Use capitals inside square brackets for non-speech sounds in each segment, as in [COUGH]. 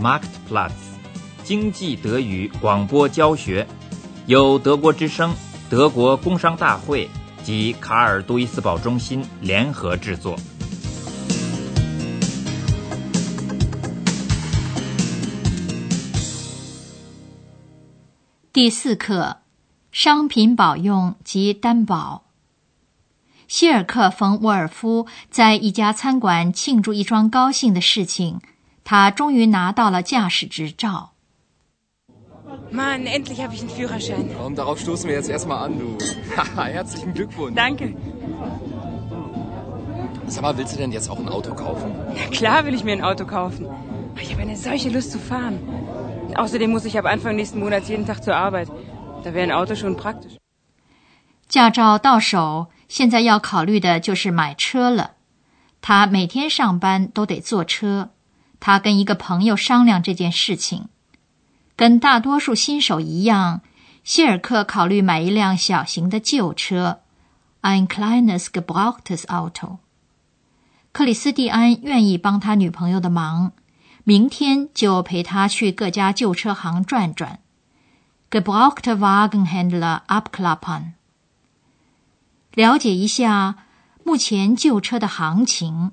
Marktplatz，经济德语广播教学，由德国之声、德国工商大会及卡尔杜伊斯堡中心联合制作。第四课：商品保用及担保。希尔克·冯·沃尔夫在一家餐馆庆祝一桩高兴的事情，他终于拿到了驾驶执照。Mann, endlich habe ich einen Führerschein. Warum darauf stoßen wir jetzt erstmal an, du? Herzlichen Glückwunsch. Danke. Sag mal, willst du denn jetzt auch ein Auto kaufen? Na klar will ich mir ein Auto kaufen. Ich habe eine solche Lust zu fahren. Außerdem muss ich ab Anfang nächsten Monats jeden Tag zur Arbeit. Da wäre ein Auto schon praktisch. 驾照到手。现在要考虑的就是买车了。他每天上班都得坐车。他跟一个朋友商量这件事情。跟大多数新手一样，希尔克考虑买一辆小型的旧车，ein kleines gebrauchtes Auto。克里斯蒂安愿意帮他女朋友的忙，明天就陪他去各家旧车行转转。gebrauchte Wagenhändler abklappen。了解一下目前旧车的行情。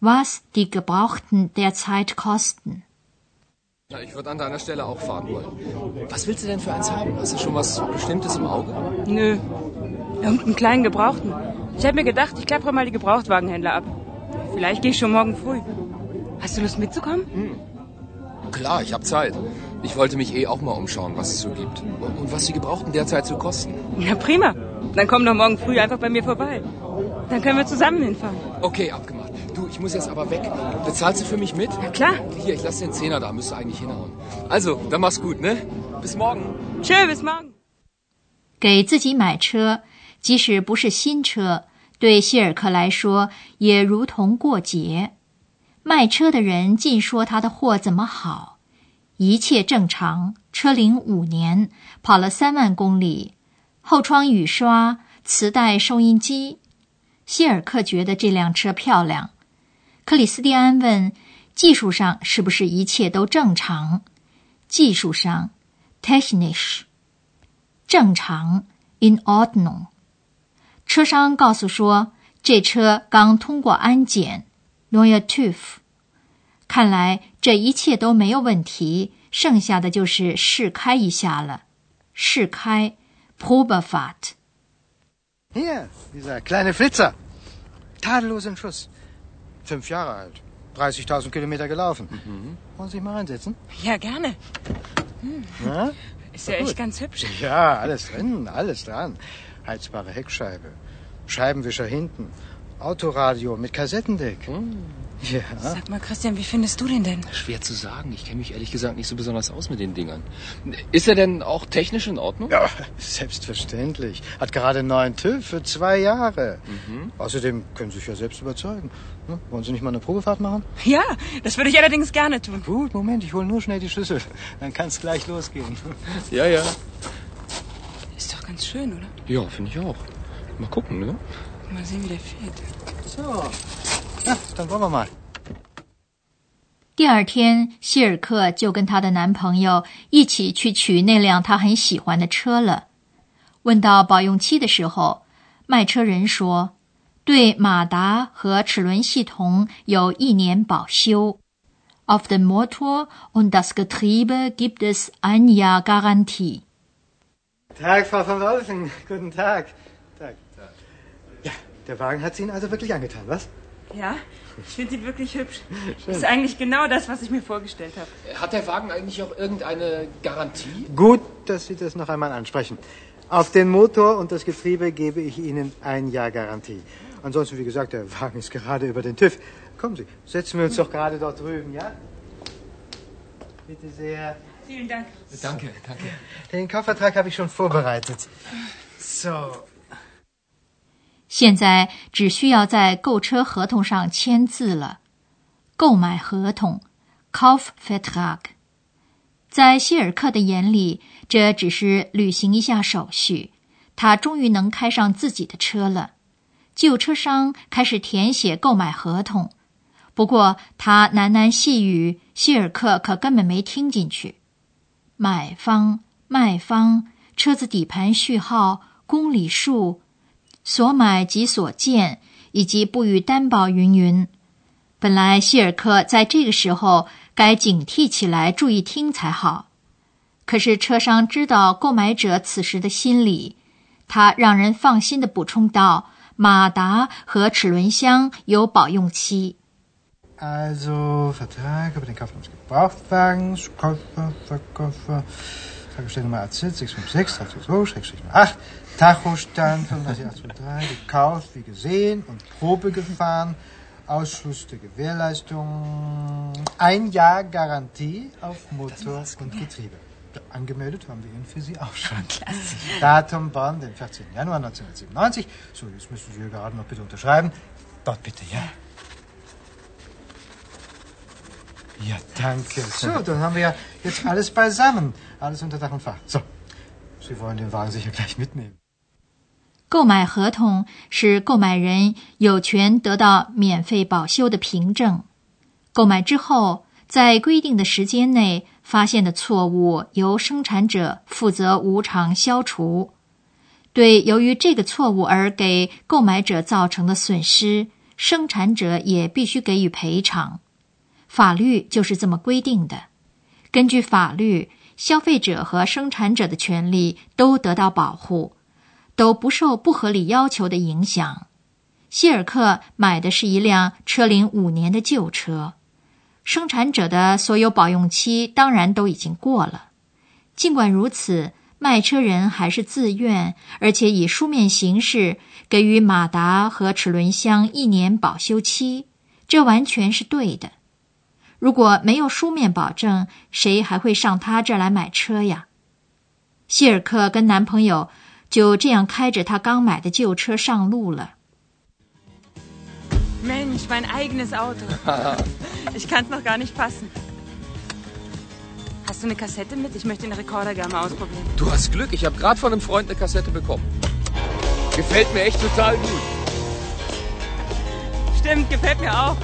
Was die gebrauchten derzeit kosten? Ja, ich würde an deiner Stelle auch fahren wollen. Was willst du denn für eins haben? Hast du schon was Bestimmtes im Auge? Nö, irgendeinen kleinen Gebrauchten. Ich habe mir gedacht, ich klappere mal die Gebrauchtwagenhändler ab. Vielleicht gehe ich schon morgen früh. Hast du Lust mitzukommen? Hm. Klar, ich habe Zeit. Ich wollte mich eh auch mal umschauen, was es so gibt. Und was die Gebrauchten derzeit so kosten. Ja, prima. Dann komm doch morgen früh einfach bei mir vorbei. Dann können wir zusammen hinfahren. Okay, abgemacht. Du, ich muss jetzt aber weg. Bezahlst du für mich mit? Ja, klar. Hier, ich lasse den Zehner da. Müsste eigentlich hinhauen. Also, dann mach's gut, ne? Bis morgen. Tschö, bis morgen. 给自己买车，即使不是新车，对希尔克来说也如同过节。卖车的人尽说他的货怎么好，一切正常，车龄五年，跑了三万公里。后窗雨刷、磁带收音机。希尔克觉得这辆车漂亮。克里斯蒂安问：“技术上是不是一切都正常？”技术上，technisch，正常，in ordnung。车商告诉说，这车刚通过安检，neue TÜV。看来这一切都没有问题，剩下的就是试开一下了。试开。Probefahrt. Hier, dieser kleine Flitzer. Tadellos im Schuss. Fünf Jahre alt. 30.000 Kilometer gelaufen. Mhm. Wollen Sie sich mal reinsetzen? Ja, gerne. Hm. Ja? Ist ja echt ganz hübsch. Ja, alles drin, alles dran. Heizbare Heckscheibe, Scheibenwischer hinten, Autoradio mit Kassettendeck. Mhm. Ja. Sag mal, Christian, wie findest du den denn? Schwer zu sagen. Ich kenne mich ehrlich gesagt nicht so besonders aus mit den Dingern. Ist er denn auch technisch in Ordnung? Ja, selbstverständlich. Hat gerade einen neuen TÜV für zwei Jahre. Mhm. Außerdem können Sie sich ja selbst überzeugen. Ne? Wollen Sie nicht mal eine Probefahrt machen? Ja, das würde ich allerdings gerne tun. Gut, Moment, ich hole nur schnell die Schlüssel. Dann kann es gleich losgehen. Ja, ja. Ist doch ganz schön, oder? Ja, finde ich auch. Mal gucken, ne? Mal sehen, wie der fährt. So. 等帮帮忙。第二天，希尔克就跟她的男朋友一起去取那辆他很喜欢的车了。问到保用期的时候，卖车人说：“对马达和齿轮系统有一年保修。Auf den Motor und das Getriebe gibt es ein Jahr Garantie。” Tag, Frau von Wolfen. Guten Tag. Tag, Tag. Der Wagen hat Sie Ihnen also wirklich angetan, was? Ja, ich finde sie wirklich hübsch. [LAUGHS] Schön. Ist eigentlich genau das, was ich mir vorgestellt habe. Hat der Wagen eigentlich auch irgendeine Garantie? Gut, dass Sie das noch einmal ansprechen. Auf den Motor und das Getriebe gebe ich Ihnen ein Jahr Garantie. Ansonsten, wie gesagt, der Wagen ist gerade über den TÜV. Kommen Sie, setzen wir uns doch gerade dort drüben, ja? Bitte sehr. Vielen Dank. Danke, danke. Den Kaufvertrag habe ich schon vorbereitet. So. 现在只需要在购车合同上签字了。购买合同 （Kaufvertrag） 在希尔克的眼里，这只是履行一下手续。他终于能开上自己的车了。旧车商开始填写购买合同，不过他喃喃细语，希尔克可根本没听进去。买方、卖方、车子底盘序号、公里数、所买及所见，以及不予担保，云云。本来希尔克在这个时候该警惕起来，注意听才好。可是车商知道购买者此时的心理，他让人放心的补充道：“马达和齿轮箱有保用期。” Tachostand 58823, gekauft, wie gesehen und Probe gefahren, Ausschluss der Gewährleistung, ein Jahr Garantie auf Motor und Getriebe. Angemeldet haben wir ihn für Sie auch schon. Klasse. Datum Bonn, den 14. Januar 1997. So, jetzt müssen Sie hier gerade noch bitte unterschreiben. Dort bitte, ja. Ja, danke. So, dann haben wir ja jetzt alles beisammen. Alles unter Dach und Fach. So, Sie wollen den Wagen sicher gleich mitnehmen. 购买合同是购买人有权得到免费保修的凭证。购买之后，在规定的时间内发现的错误，由生产者负责无偿消除。对由于这个错误而给购买者造成的损失，生产者也必须给予赔偿。法律就是这么规定的。根据法律，消费者和生产者的权利都得到保护，都不受不合理要求的影响。希尔克买的是一辆车龄五年的旧车，生产者的所有保用期当然都已经过了。尽管如此，卖车人还是自愿，而且以书面形式给予马达和齿轮箱一年保修期，这完全是对的。如果没有书面保证，谁还会上他这儿来买车呀？希尔克跟男朋友就这样开着他刚买的旧车上路了。Mensch, mein eigenes Auto. [LAUGHS] Ich kann es noch gar nicht fassen. Hast du eine Kassette mit? Ich möchte den Rekorder gerne mal ausprobieren. Du hast Glück, ich habe gerade von einem Freund eine Kassette bekommen. Gefällt mir echt total gut. Stimmt, gefällt mir auch.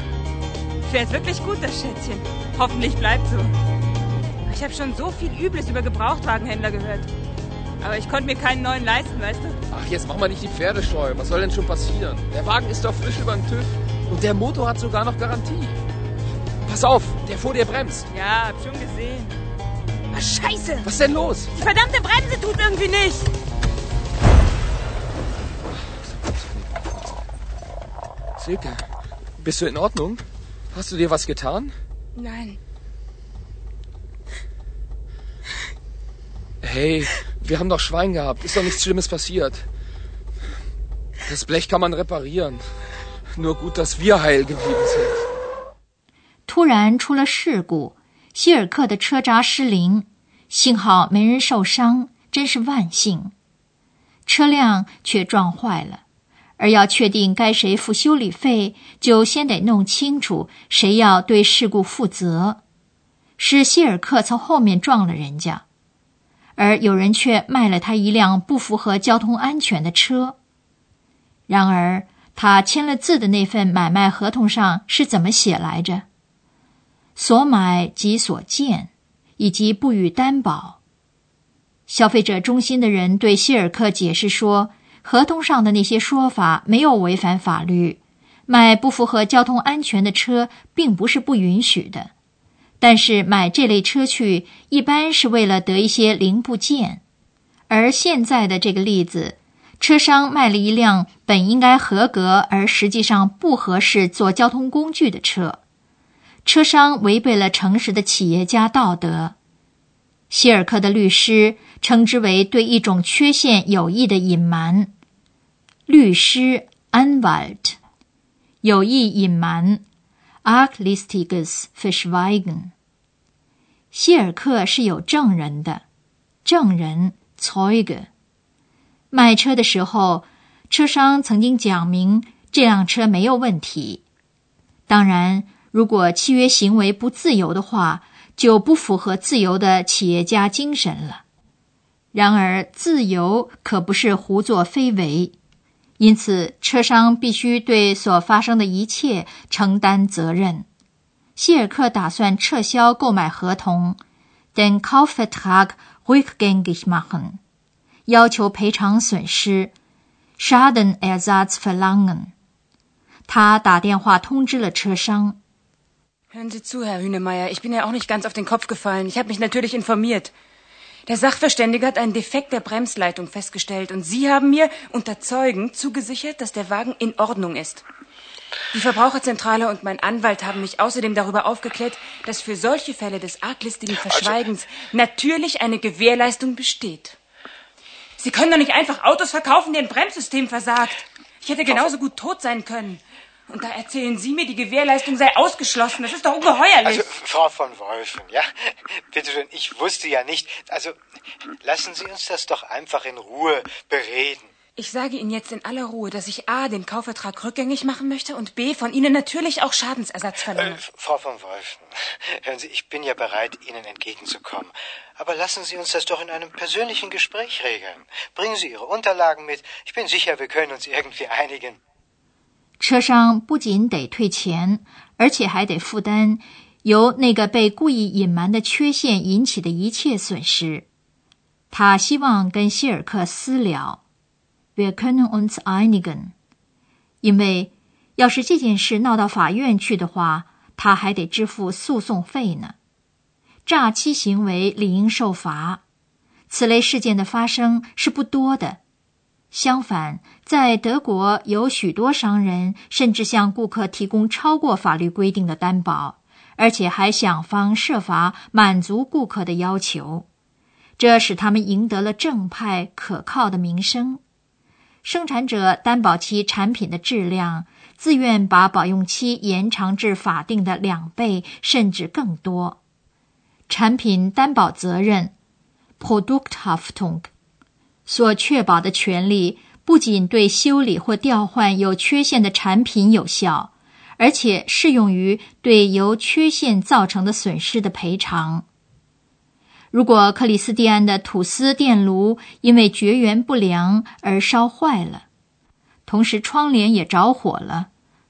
Fährt wirklich gut, das Schätzchen. Hoffentlich bleibt so. Ich habe schon so viel Übles über Gebrauchtwagenhändler gehört. Aber ich konnte mir keinen neuen leisten, weißt du? Ach, jetzt mach mal nicht die Pferde scheu. Was soll denn schon passieren? Der Wagen ist doch frisch über den TÜV. Und der Motor hat sogar noch Garantie. Pass auf, der vor dir bremst. Ja, hab schon gesehen. Ah, scheiße! Was ist denn los? Die verdammte Bremse tut irgendwie nicht! Silke, bist du in Ordnung? Hast du dir was getan? Nein. Hey, wir haben doch Schwein gehabt. Ist doch nichts Schlimmes passiert. Das Blech kann man reparieren. Nur gut, dass wir heil geblieben sind. 突然出了事故，希尔克的车闸失灵，幸好没人受伤，真是万幸。车辆却撞坏了。而要确定该谁付修理费，就先得弄清楚谁要对事故负责。是希尔克从后面撞了人家，而有人却卖了他一辆不符合交通安全的车。然而，他签了字的那份买卖合同上是怎么写来着？所买即所见，以及不予担保。消费者中心的人对希尔克解释说。合同上的那些说法没有违反法律，买不符合交通安全的车并不是不允许的，但是买这类车去一般是为了得一些零部件，而现在的这个例子，车商卖了一辆本应该合格而实际上不合适做交通工具的车，车商违背了诚实的企业家道德。希尔克的律师称之为对一种缺陷有意的隐瞒。律师 Anwalt 有意隐瞒 Arglistiges Verschweigen。希尔克是有证人的，证人 Zeuge。卖车的时候，车商曾经讲明这辆车没有问题。当然，如果契约行为不自由的话。就不符合自由的企业家精神了。然而，自由可不是胡作非为。因此车商必须对所发生的一切承担责任。希尔克打算撤销购买合同，den Kaufvertrag rückgängig machen，要求赔偿损失，Schadenersatz verlangen。他打电话通知了车商。Hören Sie zu, Herr Hünemeyer. Ich bin ja auch nicht ganz auf den Kopf gefallen. Ich habe mich natürlich informiert. Der Sachverständige hat einen Defekt der Bremsleitung festgestellt und Sie haben mir unter Zeugen zugesichert, dass der Wagen in Ordnung ist. Die Verbraucherzentrale und mein Anwalt haben mich außerdem darüber aufgeklärt, dass für solche Fälle des arglistigen also Verschweigens also, natürlich eine Gewährleistung besteht. Sie können doch nicht einfach Autos verkaufen, deren Bremssystem versagt. Ich hätte genauso gut tot sein können. Und da erzählen Sie mir, die Gewährleistung sei ausgeschlossen. Das ist doch ungeheuerlich. Also, Frau von Wolfen, ja, bitte schön, ich wusste ja nicht. Also, lassen Sie uns das doch einfach in Ruhe bereden. Ich sage Ihnen jetzt in aller Ruhe, dass ich A, den Kaufvertrag rückgängig machen möchte und B, von Ihnen natürlich auch Schadensersatz verlange. Äh, Frau von Wolfen, hören Sie, ich bin ja bereit, Ihnen entgegenzukommen. Aber lassen Sie uns das doch in einem persönlichen Gespräch regeln. Bringen Sie Ihre Unterlagen mit. Ich bin sicher, wir können uns irgendwie einigen. 车商不仅得退钱，而且还得负担由那个被故意隐瞒的缺陷引起的一切损失。他希望跟希尔克私了 ，Wir können uns einigen，因为要是这件事闹到法院去的话，他还得支付诉讼费呢。诈欺行为理应受罚，此类事件的发生是不多的。相反，在德国有许多商人甚至向顾客提供超过法律规定的担保，而且还想方设法满足顾客的要求，这使他们赢得了正派可靠的名声。生产者担保其产品的质量，自愿把保用期延长至法定的两倍甚至更多。产品担保责任 （Produkthaftung）。所确保的权利不仅对修理或调换有缺陷的产品有效，而且适用于对由缺陷造成的损失的赔偿。如果克里斯蒂安的吐司电炉因为绝缘不良而烧坏了，同时窗帘也着火了，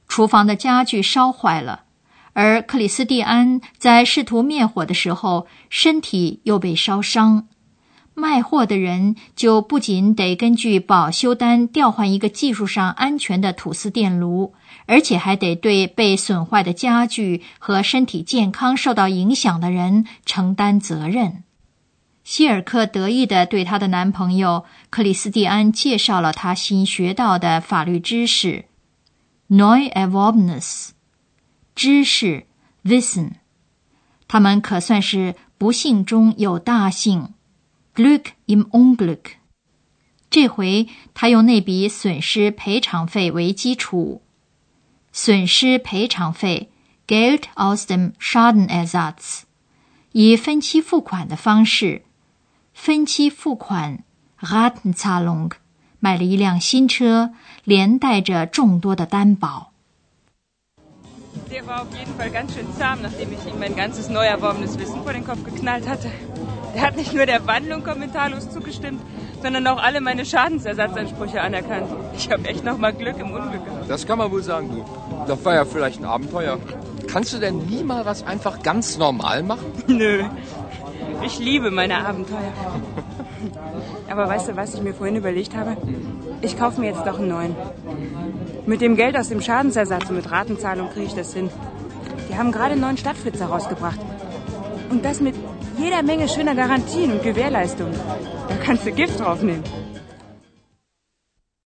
厨房的家具烧坏了，而克里斯蒂安在试图灭火的时候身体又被烧伤。卖货的人就不仅得根据保修单调换一个技术上安全的吐司电炉，而且还得对被损坏的家具和身体健康受到影响的人承担责任。希尔克得意地对她的男朋友克里斯蒂安介绍了他新学到的法律知识 n o y e v o b n e s 知识 Wissen。他们可算是不幸中有大幸。Glück im Unglück。这回他用那笔损失赔偿费为基础，损失赔偿费 Geld aus dem Schadenersatz，以分期付款的方式，分期付款 Ratenzahlung，买了一辆新车，连带着众多的担保。Der war auf jeden Fall ganz schön zahm, nachdem ich ihm mein ganzes neu erworbenes Wissen vor den Kopf geknallt hatte. Er hat nicht nur der Wandlung kommentarlos zugestimmt, sondern auch alle meine Schadensersatzansprüche anerkannt. Ich habe echt noch mal Glück im Unglück gehabt. Das kann man wohl sagen, du. Das war ja vielleicht ein Abenteuer. Kannst du denn nie mal was einfach ganz normal machen? [LAUGHS] Nö. ich liebe meine Abenteuer. Aber weißt du, was ich mir vorhin überlegt habe? Ich kaufe mir jetzt doch einen neuen. Mit dem Geld aus dem Schadensersatz und mit Ratenzahlung kriege ich das hin. Die haben gerade einen neuen Stadtflitzer rausgebracht. Und das mit jeder Menge schöner Garantien und Gewährleistungen. Da kannst du Gift draufnehmen.